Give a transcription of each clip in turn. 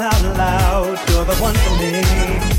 you loud, you're the one for use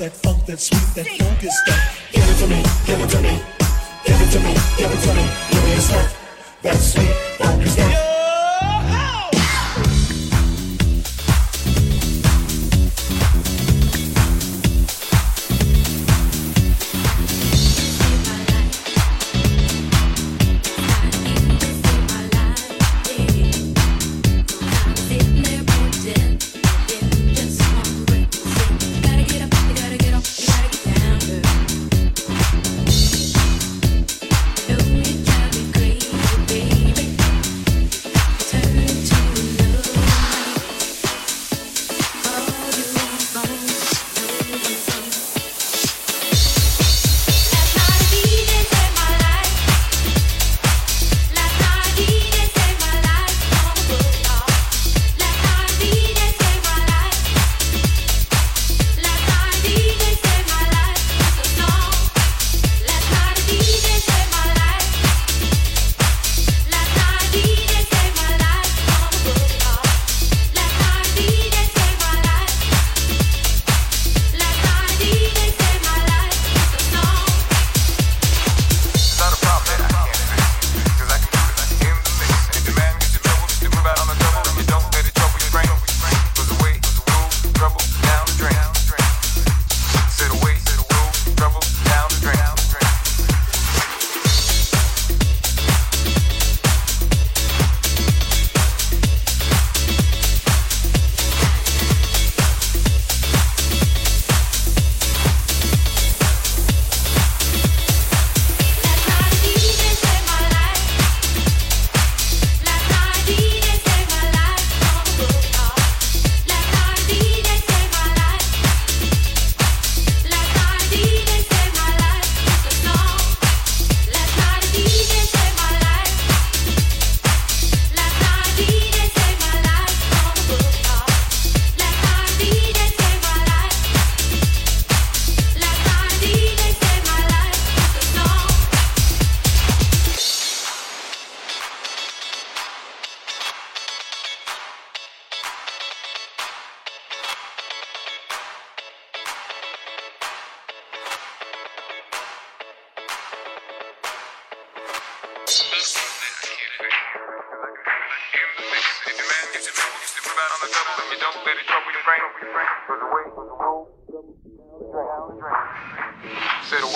that funk, that sweet, that funk is stuff. 01.